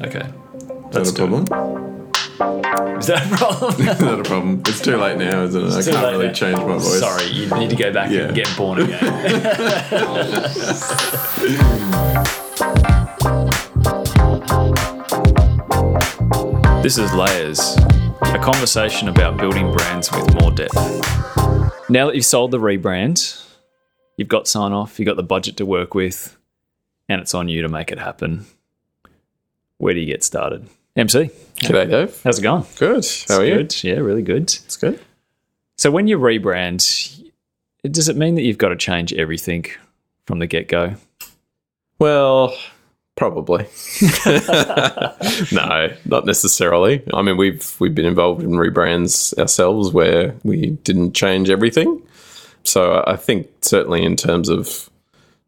Okay. Is that a problem? Is that a problem? Is that a problem? It's too late now, isn't it? I can't really now. change my voice. Sorry, you need to go back Yeah. and get born again. this is Layers, a conversation about building brands with more depth. Now that you've sold the rebrand, you've got sign off, you've got the budget to work with, and it's on you to make it happen. Where do you get started? MC, G'day, Dave. how's it going? Good. How are you? Good. Yeah, really good. It's good. So when you rebrand, does it mean that you've got to change everything from the get go? Well, probably. no, not necessarily. I mean, we've we've been involved in rebrands ourselves where we didn't change everything. So I think certainly in terms of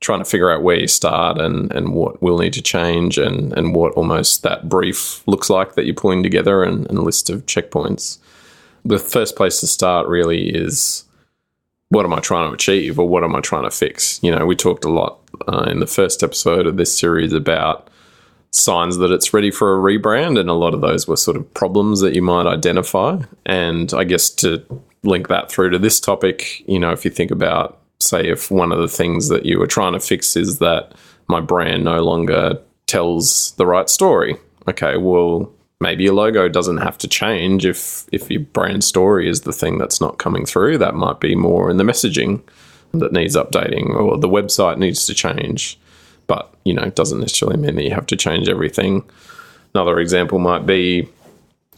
trying to figure out where you start and, and what will need to change and, and what almost that brief looks like that you're pulling together and, and list of checkpoints. The first place to start really is what am I trying to achieve or what am I trying to fix? You know, we talked a lot uh, in the first episode of this series about signs that it's ready for a rebrand, and a lot of those were sort of problems that you might identify. And I guess to link that through to this topic, you know, if you think about, say, if one of the things that you were trying to fix is that my brand no longer tells the right story. Okay, well, maybe your logo doesn't have to change if if your brand story is the thing that's not coming through. That might be more in the messaging that needs updating, or the website needs to change. But you know, it doesn't necessarily mean that you have to change everything. Another example might be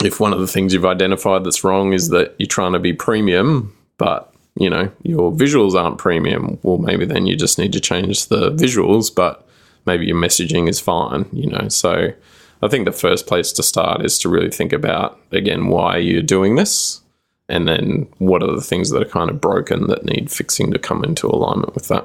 if one of the things you've identified that's wrong is that you're trying to be premium, but you know your visuals aren't premium. Well, maybe then you just need to change the visuals, but maybe your messaging is fine. You know, so I think the first place to start is to really think about again why you're doing this, and then what are the things that are kind of broken that need fixing to come into alignment with that.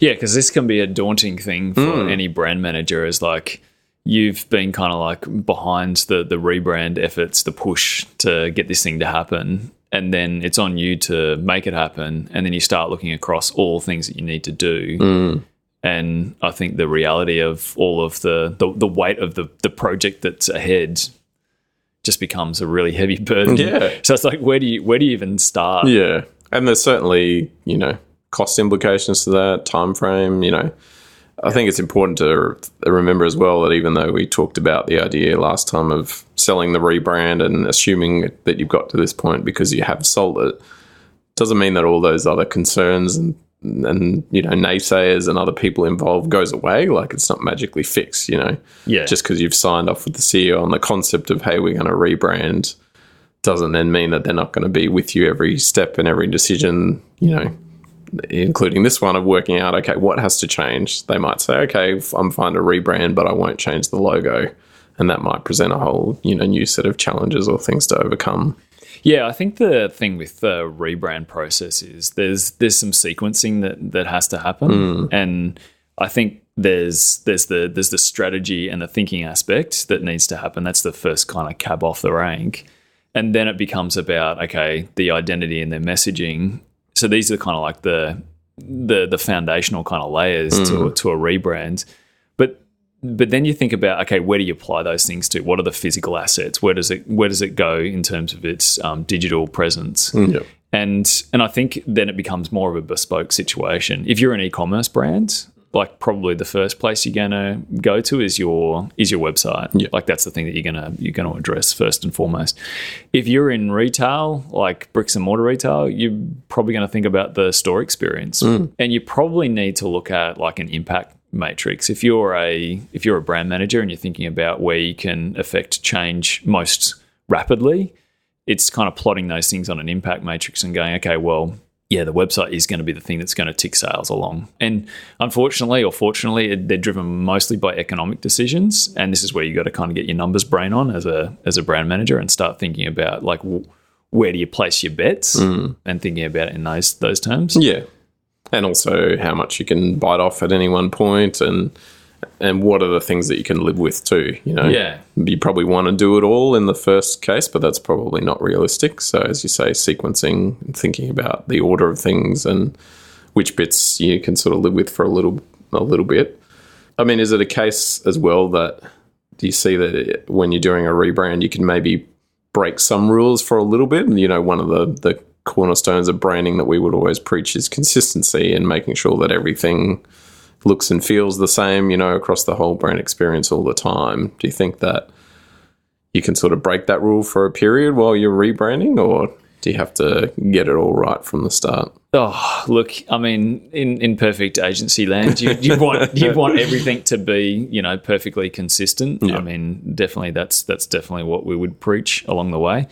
Yeah, because this can be a daunting thing for Hmm. any brand manager. Is like you've been kind of like behind the the rebrand efforts, the push to get this thing to happen, and then it's on you to make it happen. And then you start looking across all things that you need to do. Hmm. And I think the reality of all of the the, the weight of the the project that's ahead just becomes a really heavy burden. Yeah. So it's like where do you where do you even start? Yeah, and there's certainly you know cost implications to that time frame. You know, I think it's important to remember as well that even though we talked about the idea last time of selling the rebrand and assuming that you've got to this point because you have sold it, doesn't mean that all those other concerns and and you know naysayers and other people involved goes away. Like it's not magically fixed. You know, Yeah. just because you've signed off with the CEO on the concept of hey, we're going to rebrand doesn't then mean that they're not going to be with you every step and every decision, you know, including this one of working out, okay, what has to change? They might say, okay, I'm fine to rebrand, but I won't change the logo. And that might present a whole, you know, new set of challenges or things to overcome. Yeah, I think the thing with the rebrand process is there's there's some sequencing that that has to happen, mm. and I think there's there's the there's the strategy and the thinking aspect that needs to happen. That's the first kind of cab off the rank, and then it becomes about okay the identity and their messaging. So these are kind of like the the the foundational kind of layers to to a rebrand, but but then you think about okay where do you apply those things to? What are the physical assets? Where does it where does it go in terms of its um, digital presence? Yep. and and i think then it becomes more of a bespoke situation. If you're an e-commerce brand like probably the first place you're going to go to is your is your website. Yeah. like that's the thing that you're going to you're to address first and foremost. If you're in retail like bricks and mortar retail you're probably going to think about the store experience. Mm. And you probably need to look at like an impact matrix. If you're a if you're a brand manager and you're thinking about where you can affect change most rapidly it's kind of plotting those things on an impact matrix and going okay well yeah the website is going to be the thing that's going to tick sales along. And unfortunately or fortunately they're driven mostly by economic decisions and this is where you got to kind of get your numbers brain on as a as a brand manager and start thinking about like where do you place your bets? Mm. And thinking about it in those those terms. Yeah. And also how much you can bite off at any one point and and what are the things that you can live with too, you know? Yeah. You probably want to do it all in the first case, but that's probably not realistic. So as you say, sequencing thinking about the order of things and which bits you can sort of live with for a little a little bit. I mean, is it a case as well that do you see that it, when you're doing a rebrand, you can maybe break some rules for a little bit? You know, one of the the cornerstones of branding that we would always preach is consistency and making sure that everything looks and feels the same, you know, across the whole brand experience all the time. Do you think that you can sort of break that rule for a period while you're rebranding, or do you have to get it all right from the start? Oh, look, I mean, in, in perfect agency land, you, you want you want everything to be, you know, perfectly consistent. Yeah. I mean, definitely that's that's definitely what we would preach along the way.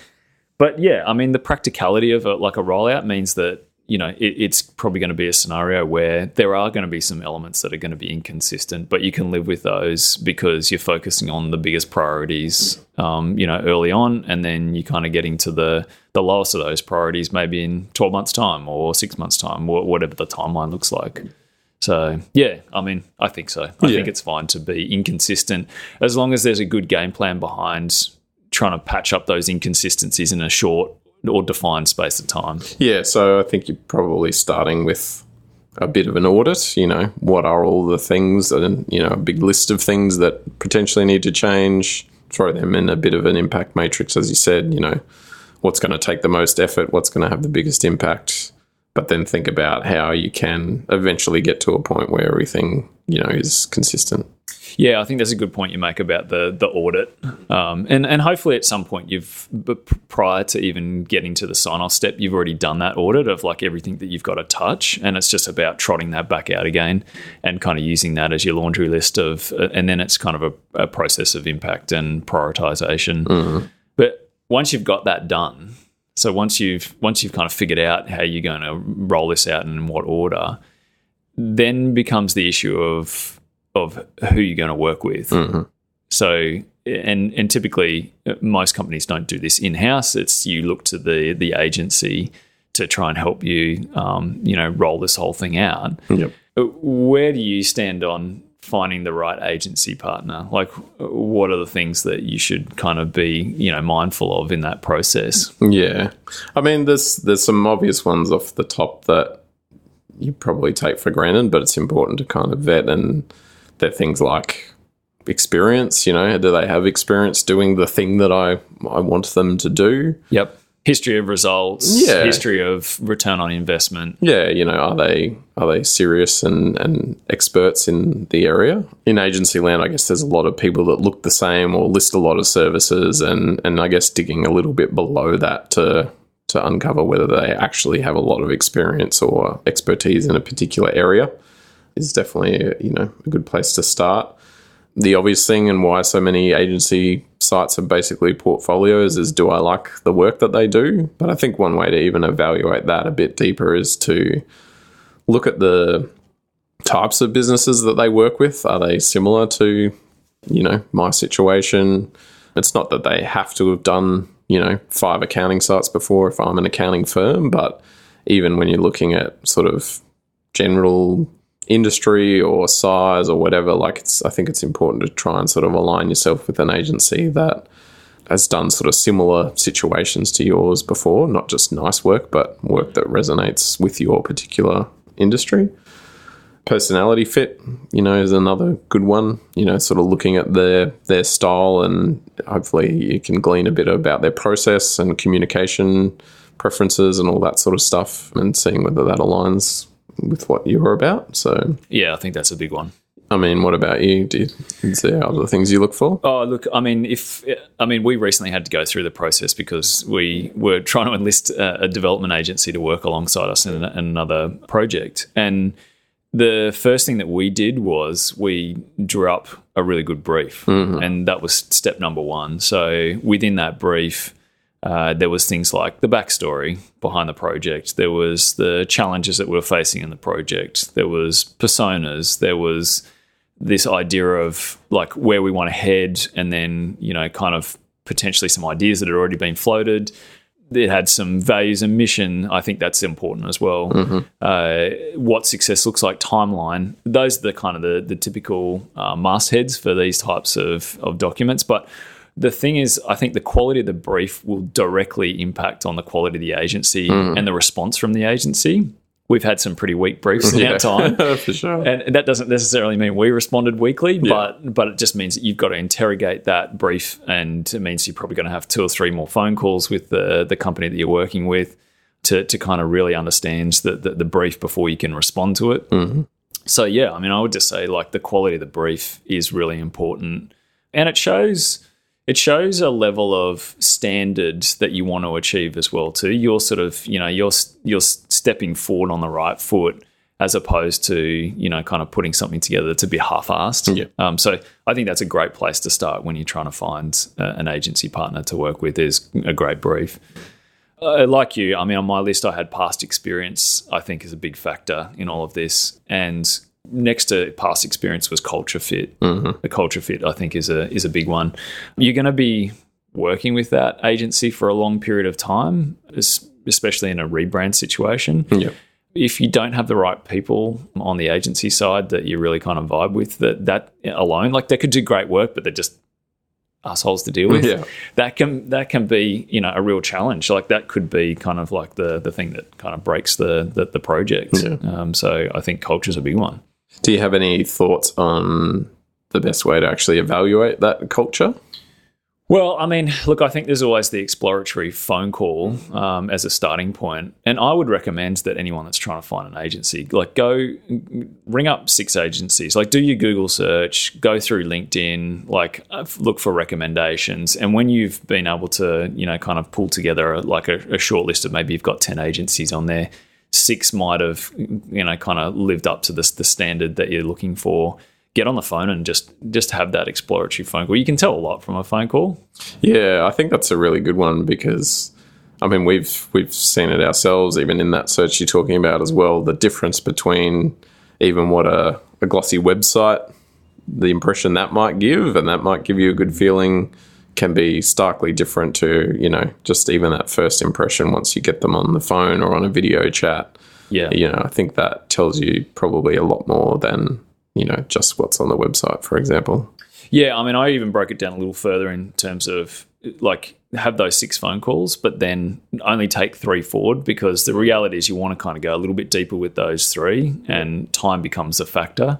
But yeah, I mean, the practicality of it, like a rollout, means that you know it, it's probably going to be a scenario where there are going to be some elements that are going to be inconsistent, but you can live with those because you're focusing on the biggest priorities, um, you know, early on, and then you're kind of getting to the the lowest of those priorities maybe in 12 months time or six months time or whatever the timeline looks like. So yeah i mean i think so. I Yeah. think it's fine to be inconsistent. As long as there's a good game plan behind trying to patch up those inconsistencies in a short or defined space of time Yeah, so I think you're probably starting with a bit of an audit. You know, what are all the things and you know a big list of things that potentially need to change. Throw them in a bit of an impact matrix, as you said. You know, what's going to take the most effort, what's going to have the biggest impact, but then think about how you can eventually get to a point where everything you know is consistent. Yeah, I think that's a good point you make about the the audit, um, and and hopefully at some point you've prior to even getting to the sign off step, you've already done that audit of like everything that you've got to touch, and it's just about trotting that back out again, and kind of using that as your laundry list of, uh, and then it's kind of a, a process of impact and prioritization. But once you've got that done, so once you've once you've kind of figured out how you're going to roll this out and in what order, then becomes the issue of of who you're going to work with. So, and and typically uh, most companies don't do this in house. It's you look to the the agency to try and help you, um, you know, roll this whole thing out. Yep. Uh, Where do you stand on finding the right agency partner? Like, what are the things that you should kind of be, you know, mindful of in that process? Yeah, I mean, there's there's some obvious ones off the top that you probably take for granted, but it's important to kind of vet, and they're things like experience. You know, do they have experience doing the thing that I I want them to do? Yep. History of results. Yeah. History of return on investment. Yeah, you know, are they are they serious and, and experts in the area? In agency land, I guess there's a lot of people that look the same or list a lot of services, and and I guess digging a little bit below that to to uncover whether they actually have a lot of experience or expertise in a particular area is definitely you know a good place to start. The obvious thing and why so many agency sites are basically portfolios is do I like the work that they do? But I think one way to even evaluate that a bit deeper is to look at the types of businesses that they work with. Are they similar to, you know, my situation? It's not that they have to have done, you know, five accounting sites before if I'm an accounting firm, but even when you're looking at sort of general industry or size or whatever, like it's I think it's important to try and sort of align yourself with an agency that has done sort of similar situations to yours before, not just nice work, but work that resonates with your particular industry. Personality fit, you know, is another good one. You know, sort of looking at their their style and hopefully you can glean a bit about their process and communication preferences and all that sort of stuff and seeing whether that aligns with what you're about. So Yeah, I think that's a big one. I mean, what about you? Do you, is there other things you look for? Oh, look, I mean, if I mean, we recently had to go through the process because we were trying to enlist a, a development agency to work alongside us in, in another project, and the first thing that we did was we drew up a really good brief, mm-hmm. and that was step number one. So within that brief, uh, there was things like the backstory behind the project. There was the challenges that we were facing in the project. There was personas. There was this idea of like where we want to head, and then you know, kind of potentially some ideas that had already been floated. It had some values and mission. I think that's important as well. Uh, what success looks like, timeline. Those are the kind of the, the typical uh, mastheads for these types of, of documents. But the thing is, I think the quality of the brief will directly impact on the quality of the agency and the response from the agency. we've had some pretty weak briefs in our time. for sure. And that doesn't necessarily mean we responded weekly, but but it just means that you've got to interrogate that brief, and it means you're probably going to have two or three more phone calls with the the company that you're working with to to kind of really understand the the, the brief before you can respond to it. Mm-hmm. So yeah, I mean, I would just say like the quality of the brief is really important, and it shows it shows a level of standard that you want to achieve as well too. You're sort of you know you're you're stepping forward on the right foot as opposed to you know kind of putting something together to be half-assed. Yeah. Um, so I think that's a great place to start when you're trying to find uh, an agency partner to work with. Is a great brief. Uh, like you, I mean, on my list, I had past experience. I think is a big factor in all of this, and next to past experience was culture fit. Mm-hmm. The culture fit, I think, is a is a big one. You're going to be working with that agency for a long period of time, especially in a rebrand situation. Yeah. If you don't have the right people on the agency side that you really kind of vibe with, that that alone, like they could do great work, but they're just assholes to deal with. Yeah. That can that can be you know a real challenge. Like that could be kind of like the the thing that kind of breaks the the, the project. Yeah. Um, so I think culture's a big one. Do you have any thoughts on the best way to actually evaluate that culture? Well, I mean, look, I think there's always the exploratory phone call um, as a starting point, and I would recommend that anyone that's trying to find an agency, like, go ring up six agencies, like, do your Google search, go through LinkedIn, like, uh, look for recommendations, and when you've been able to, you know, kind of pull together like a, a short list of maybe you've got ten agencies on there, six might have, you know, kind of lived up to this the standard that you're looking for get on the phone and just just have that exploratory phone call. You can tell a lot from a phone call. Yeah, I think that's a really good one because I mean we've we've seen it ourselves even in that search you're talking about as well, the difference between even what a, a glossy website, the impression that might give and that might give you a good feeling can be starkly different to, you know, just even that first impression once you get them on the phone or on a video chat. Yeah. You know, I think that tells you probably a lot more than you know, just what's on the website, for example. Yeah, I mean, I even broke it down a little further in terms of like have those six phone calls, but then only take three forward because the reality is you want to kind of go a little bit deeper with those three, and time becomes a factor.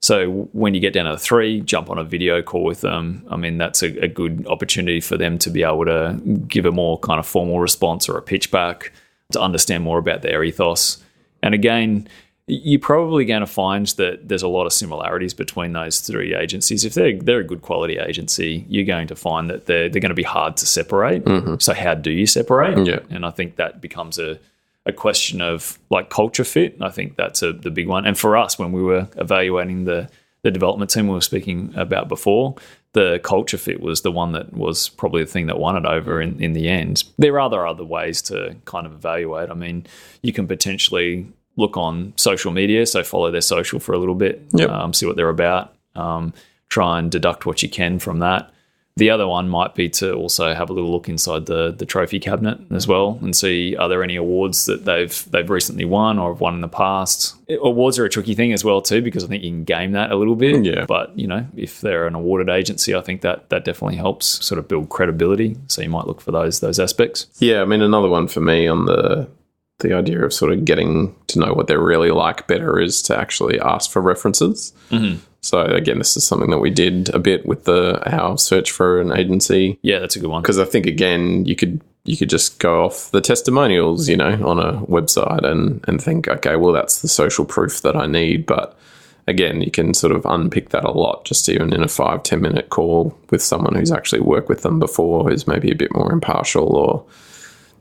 So when you get down to three, jump on a video call with them. I mean, that's a, a good opportunity for them to be able to give a more kind of formal response or a pitch back to understand more about their ethos. And again, you're probably going to find that there's a lot of similarities between those three agencies. If they're they're a good quality agency, you're going to find that they're they're going to be hard to separate. Mm-hmm. So how do you separate? Yeah. And I think that becomes a a question of like culture fit. I think that's a, the big one. And for us, when we were evaluating the the development team we were speaking about before, the culture fit was the one that was probably the thing that won it over in, in the end. There are other other ways to kind of evaluate. I mean, you can potentially look on social media, so follow their social for a little bit, Yep. um, see what they're about, um, try and deduct what you can from that. The other one might be to also have a little look inside the the trophy cabinet as well and see are there any awards that they've they've recently won or have won in the past. Awards are a tricky thing as well too because I think you can game that a little bit. Yeah. But you know, if they're an awarded agency, I think that that definitely helps sort of build credibility. So you might look for those those aspects. Yeah, I mean, another one for me on the the idea of sort of getting to know what they're really like better is to actually ask for references. Mm-hmm. So again, this is something that we did a bit with the our search for an agency Yeah, that's a good one. because I think again you could you could just go off the testimonials, you know, on a website and and think, okay, well that's the social proof that I need, but again, you can sort of unpick that a lot just even in a five ten minute call with someone who's actually worked with them before, who's maybe a bit more impartial or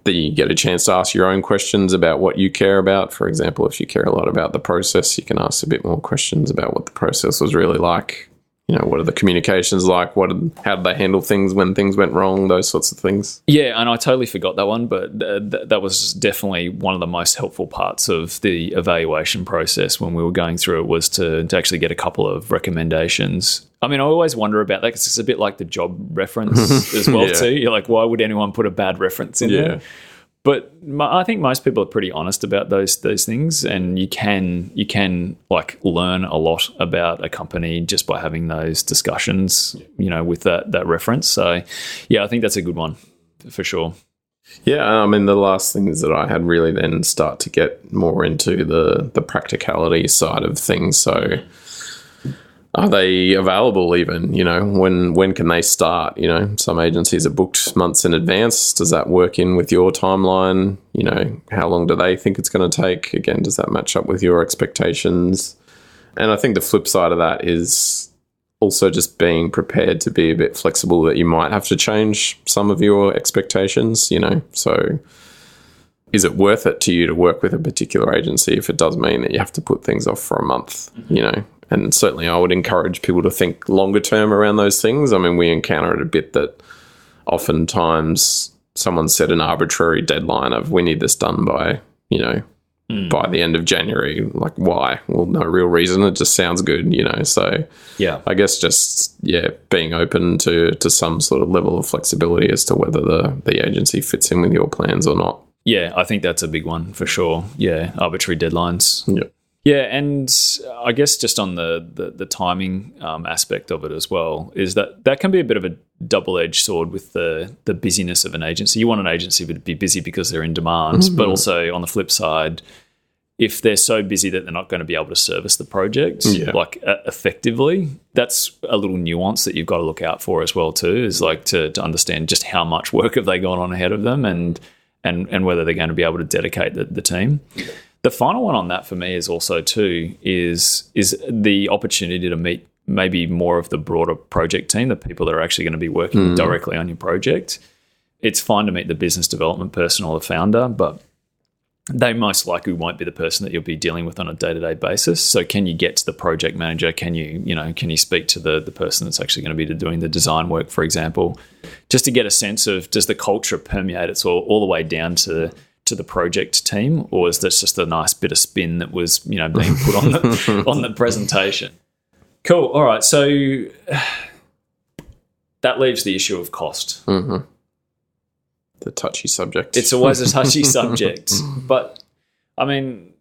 that you get a chance to ask your own questions about what you care about. For example, if you care a lot about the process, you can ask a bit more questions about what the process was really like. You know, what are the communications like? What, how did they handle things when things went wrong? Those sorts of things. Yeah, and I totally forgot that one, but uh, th- that was definitely one of the most helpful parts of the evaluation process when we were going through it was to, to actually get a couple of recommendations. I mean, I always wonder about that because it's a bit like the job reference as well Yeah. too. You're like, why would anyone put a bad reference in Yeah. there? But mo- I think most people are pretty honest about those those things, and you can you can like learn a lot about a company just by having those discussions, you know, with that that reference. So, yeah, I think that's a good one for sure. Yeah, I mean the last things that I had really then start to get more into the the practicality side of things. So are they available even, you know, when when can they start? You know, some agencies are booked months in advance. Does that work in with your timeline? You know, how long do they think it's going to take? Again, does that match up with your expectations? And I think the flip side of that is also just being prepared to be a bit flexible that you might have to change some of your expectations, you know. So is it worth it to you to work with a particular agency if it does mean that you have to put things off for a month, you know? And certainly I would encourage people to think longer term around those things. I mean, we encounter it a bit that oftentimes someone set an arbitrary deadline of we need this done by, you know, mm. by the end of January. Like, why? Well, no real reason. It just sounds good, you know. So, yeah, I guess just yeah, being open to to some sort of level of flexibility as to whether the the agency fits in with your plans or not. Yeah, I think that's a big one for sure. Yeah, arbitrary deadlines. Yeah. Yeah, and I guess just on the the, the timing um, aspect of it as well is that that can be a bit of a double edged sword with the the busyness of an agency. You want an agency to be busy because they're in demand, mm-hmm. but also on the flip side, if they're so busy that they're not going to be able to service the project yeah. like uh, effectively, that's a little nuance that you've got to look out for as well too. Is like to to understand just how much work have they gone on ahead of them and and and whether they're going to be able to dedicate the, the team. The final one on that for me is also too is is the opportunity to meet maybe more of the broader project team, the people that are actually going to be working mm. directly on your project. It's fine to meet the business development person or the founder, but they most likely won't be the person that you'll be dealing with on a day-to-day basis. So can you get to the project manager? Can you, you know, can you speak to the the person that's actually going to be doing the design work, for example, just to get a sense of does the culture permeate it all, all the way down to to the project team, or is this just a nice bit of spin that was, you know, being put on the on the presentation? Cool. All right. So that leaves the issue of cost. Mm-hmm. The touchy subject. It's always a touchy subject, but I mean,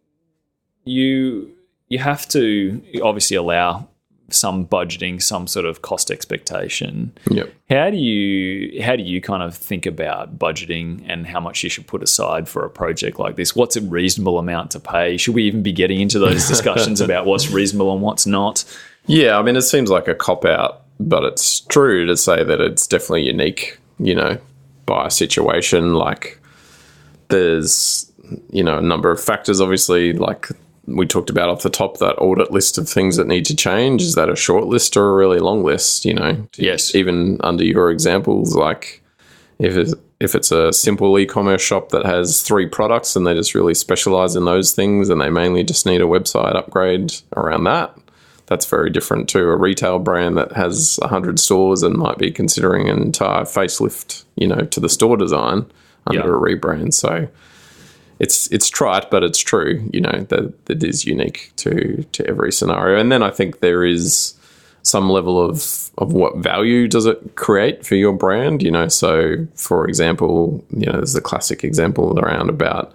you you have to obviously allow some budgeting, some sort of cost expectation. Yep. How do you how do you kind of think about budgeting and how much you should put aside for a project like this? What's a reasonable amount to pay? Should we even be getting into those discussions about what's reasonable and what's not? Yeah, I mean, it seems like a cop out, but it's true to say that it's definitely unique. You know, by a situation like there's you know a number of factors obviously like we talked about off the top that audit list of things that need to change. Is that a short list or a really long list you know? Yes. Even under your examples like if it's, if it's a simple e-commerce shop that has three products and they just really specialize in those things and they mainly just need a website upgrade around that that's very different to a retail brand that has 100 stores and might be considering an entire facelift you know to the store design under yeah. a rebrand. So it's it's trite, but it's true. You know that that is unique to to every scenario. And then I think there is some level of of what value does it create for your brand. You know, so for example, you know, there's the classic example around about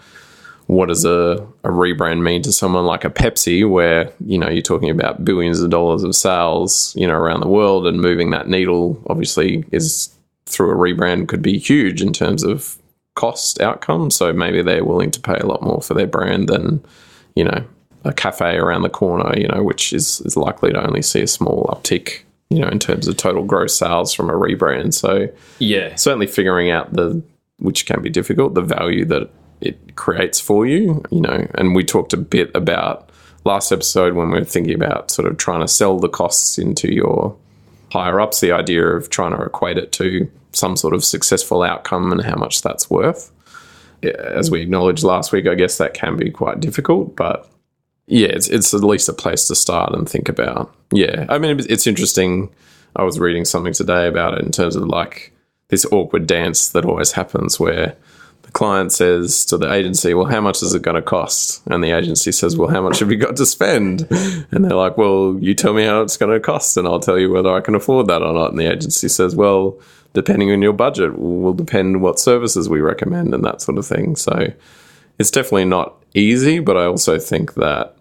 what does a, a rebrand mean to someone like a Pepsi, where you know you're talking about billions of dollars of sales, you know, around the world, and moving that needle obviously is through a rebrand could be huge in terms of cost outcome. So maybe they're willing to pay a lot more for their brand than, you know, a cafe around the corner, you know, which is, is likely to only see a small uptick, you know, in terms of total gross sales from a rebrand. So yeah, certainly figuring out the, which can be difficult, the value that it creates for you, you know, and we talked a bit about last episode when we were thinking about sort of trying to sell the costs into your higher ups, the idea of trying to equate it to some sort of successful outcome and how much that's worth. As we acknowledged last week, I guess that can be quite difficult, but yeah, it's, it's at least a place to start and think about. Yeah, I mean, it's interesting. I was reading something today about it in terms of like this awkward dance that always happens where the client says to the agency, Well, how much is it going to cost? And the agency says, Well, how much have you got to spend? And they're like, Well, you tell me how it's going to cost, and I'll tell you whether I can afford that or not. And the agency says, Well, depending on your budget, will depend what services we recommend and that sort of thing. So it's definitely not easy, but I also think that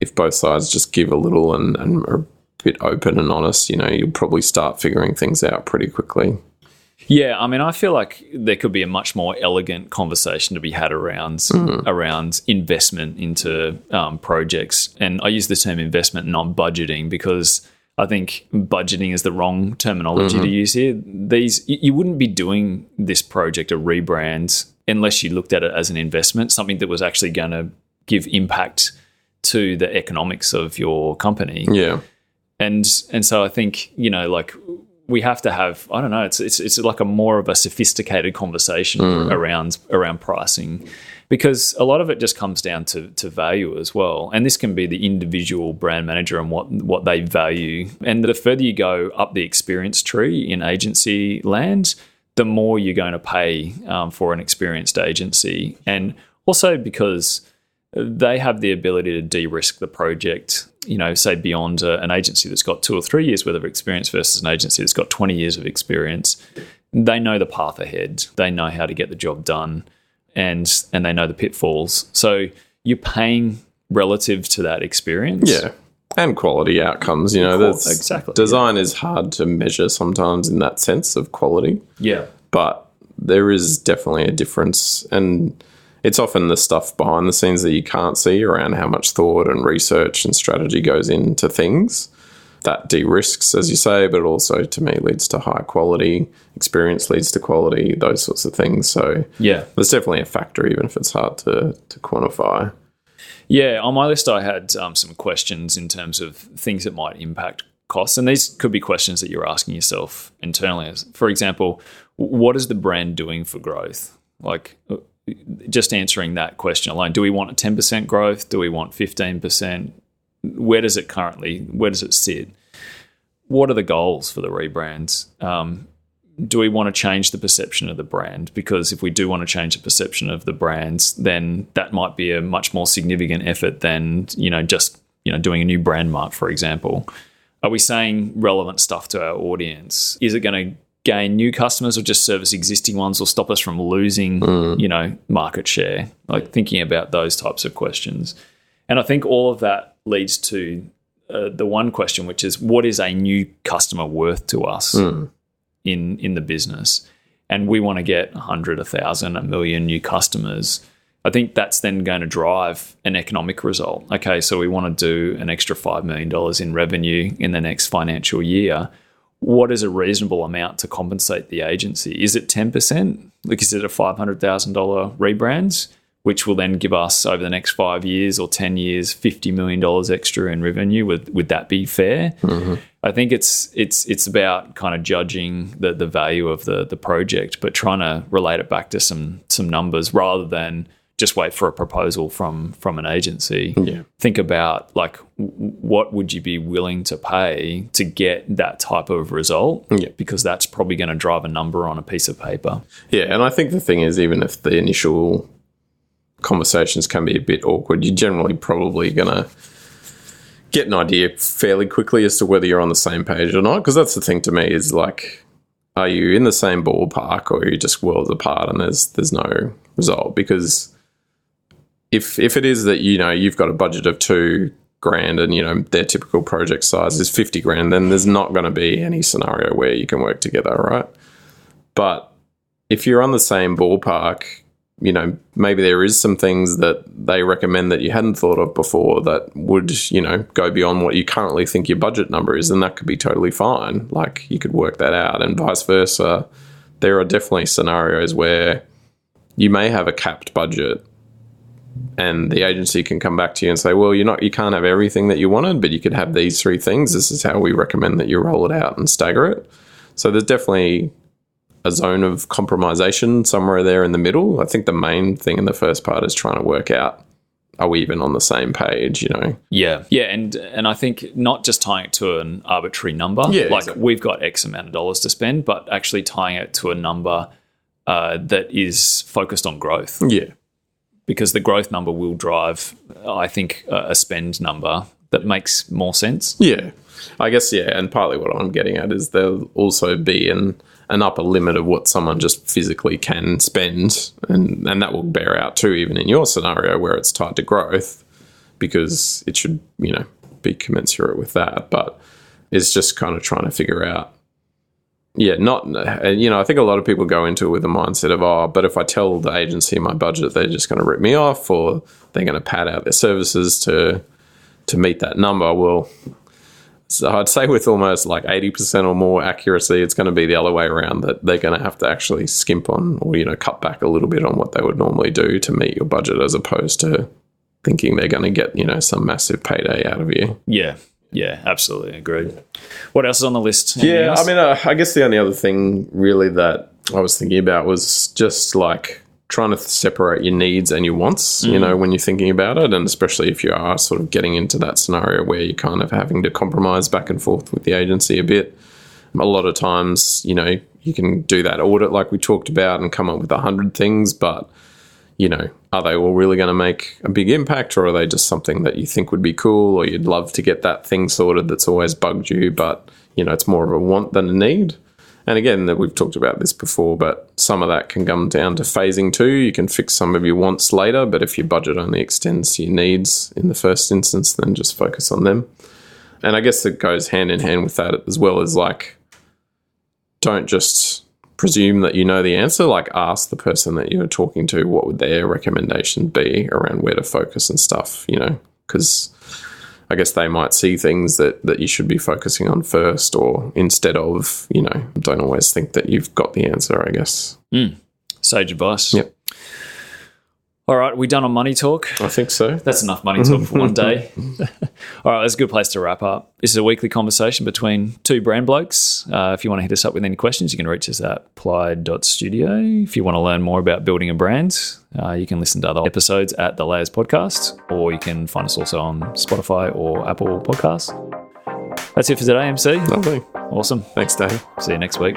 if both sides just give a little and, and are a bit open and honest, you know, you'll probably start figuring things out pretty quickly. Yeah, I mean, I feel like there could be a much more elegant conversation to be had around around investment into um, projects, and I use the term investment, not budgeting, because I think budgeting is the wrong terminology to mm-hmm. use here. These you you wouldn't be doing this project a rebrand unless you looked at it as an investment, something that was actually going to give impact to the economics of your company Yeah. and and so I think you know like we have to have I don't know it's it's it's like a more of a sophisticated conversation around around pricing because a lot of it just comes down to to value as well. And this can be the individual brand manager and what what they value. And the further you go up the experience tree in agency land the more you're going to pay um, for an experienced agency. And also because they have the ability to de-risk the project you know say beyond uh, an agency that's got two or three years worth of experience versus an agency that's got 20 years of experience. They know the path ahead. They know how to get the job done and and they know the pitfalls. So you're paying relative to that experience. Yeah. And quality outcomes, you know, that's exactly, Design is hard to measure sometimes in that sense of quality, yeah. But there is definitely a difference. And it's often the stuff behind the scenes that you can't see around how much thought and research and strategy goes into things. That de risks, as you say, but also to me leads to high quality. Experience leads to quality, those sorts of things. So yeah there's definitely a factor, even if it's hard to, to quantify. Yeah, on my list, I had um, some questions in terms of things that might impact costs. And these could be questions that you're asking yourself internally. For example, what is the brand doing for growth? Like, uh, just answering that question alone. Do we want a 10% growth? Do we want 15%? Where does it currently, where does it sit? What are the goals for the rebrands? Um, do we want to change the perception of the brand? Because if we do want to change the perception of the brands, then that might be a much more significant effort than you know just you know doing a new brand mark, for example. Are we saying relevant stuff to our audience? Is it going to gain new customers or just service existing ones or stop us from losing you know market share? Like thinking about those types of questions, and I think all of that leads to uh, the one question, which is what is a new customer worth to us? in in the business? And we want to get 100 1000 a million new customers. I think that's then going to drive an economic result. Okay so we want to do an extra 5 million dollars in revenue in the next financial year what is a reasonable amount to compensate the agency? Is it 10% like is it a $500000 rebrand which will then give us over the next five years or 10 years $50 million extra in revenue? Would, would that be fair? Mm-hmm. I think it's it's it's about kind of judging the the value of the the project, but trying to relate it back to some some numbers rather than just wait for a proposal from from an agency. Yeah. Think about like w- what would you be willing to pay to get that type of result? Yeah. Because that's probably going to drive a number on a piece of paper. Yeah, and I think the thing is, even if the initial conversations can be a bit awkward, you're generally probably going to get an idea fairly quickly as to whether you're on the same page or not. Because that's the thing to me is like, are you in the same ballpark or are you just worlds apart and there's there's no result? Because if if it is that you know you've got a budget of two grand and you know their typical project size is 50 grand then there's not going to be any scenario where you can work together right? But if you're on the same ballpark you know maybe there is some things that they recommend that you hadn't thought of before that would you know go beyond what you currently think your budget number is and that could be totally fine. Like you could work that out and vice versa. There are definitely scenarios where you may have a capped budget and the agency can come back to you and say, "Well, you're not, you can't have everything that you wanted, but you could have these three things. This is how we recommend that you roll it out and stagger it." So there's definitely a zone of compromisation somewhere there in the middle. I think the main thing in the first part is trying to work out are we even on the same page, you know? Yeah, yeah, and and I think not just tying it to an arbitrary number, Yeah, like exactly. we've got X amount of dollars to spend, but actually tying it to a number uh, that is focused on growth, Yeah. Because the growth number will drive, I think, a spend number that makes more sense. Yeah. I guess yeah, and partly what I'm getting at is there'll also be an an upper limit of what someone just physically can spend and and that will bear out too even in your scenario where it's tied to growth because it should, you know, be commensurate with that, but it's just kind of trying to figure out yeah, not you know. I think a lot of people go into it with the mindset of, oh, but if I tell the agency my budget, they're just going to rip me off, or they're going to pad out their services to to meet that number. Well, so I'd say with almost like eighty percent or more accuracy, it's going to be the other way around. That they're going to have to actually skimp on, or you know, cut back a little bit on what they would normally do to meet your budget, as opposed to thinking they're going to get you know some massive payday out of you. Yeah. Yeah, absolutely agreed. What else is on the list? Anything Yeah, else? I mean, uh, I guess the only other thing really that I was thinking about was just like trying to separate your needs and your wants, you know, when you're thinking about it. And especially if you are sort of getting into that scenario where you're kind of having to compromise back and forth with the agency a bit. A lot of times, you know, you can do that audit like we talked about and come up with a hundred things, but you know, are they all really going to make a big impact or are they just something that you think would be cool or you'd love to get that thing sorted that's always bugged you, but, you know, it's more of a want than a need? And again, that we've talked about this before, but some of that can come down to phasing too. You can fix some of your wants later, but if your budget only extends to your needs in the first instance, then just focus on them. And I guess it goes hand in hand with that as well as like, don't just presume that you know the answer. Like, ask the person that you're talking to what would their recommendation be around where to focus and stuff. You know, because I guess they might see things that that you should be focusing on first, or instead of. You know, don't always think that you've got the answer. I guess. Hmm. Sage advice. Yep. All right, we done on money talk? I think so. That's enough money talk for one day. All right, that's a good place to wrap up. This is a weekly conversation between two brand blokes. Uh, if you want to hit us up with any questions, you can reach us at ply.studio. If you want to learn more about building a brand, uh, you can listen to other episodes at the Layers Podcast, or you can find us also on Spotify or Apple Podcasts. That's it for today, MC. Lovely. Awesome. Thanks, Dave. See you next week.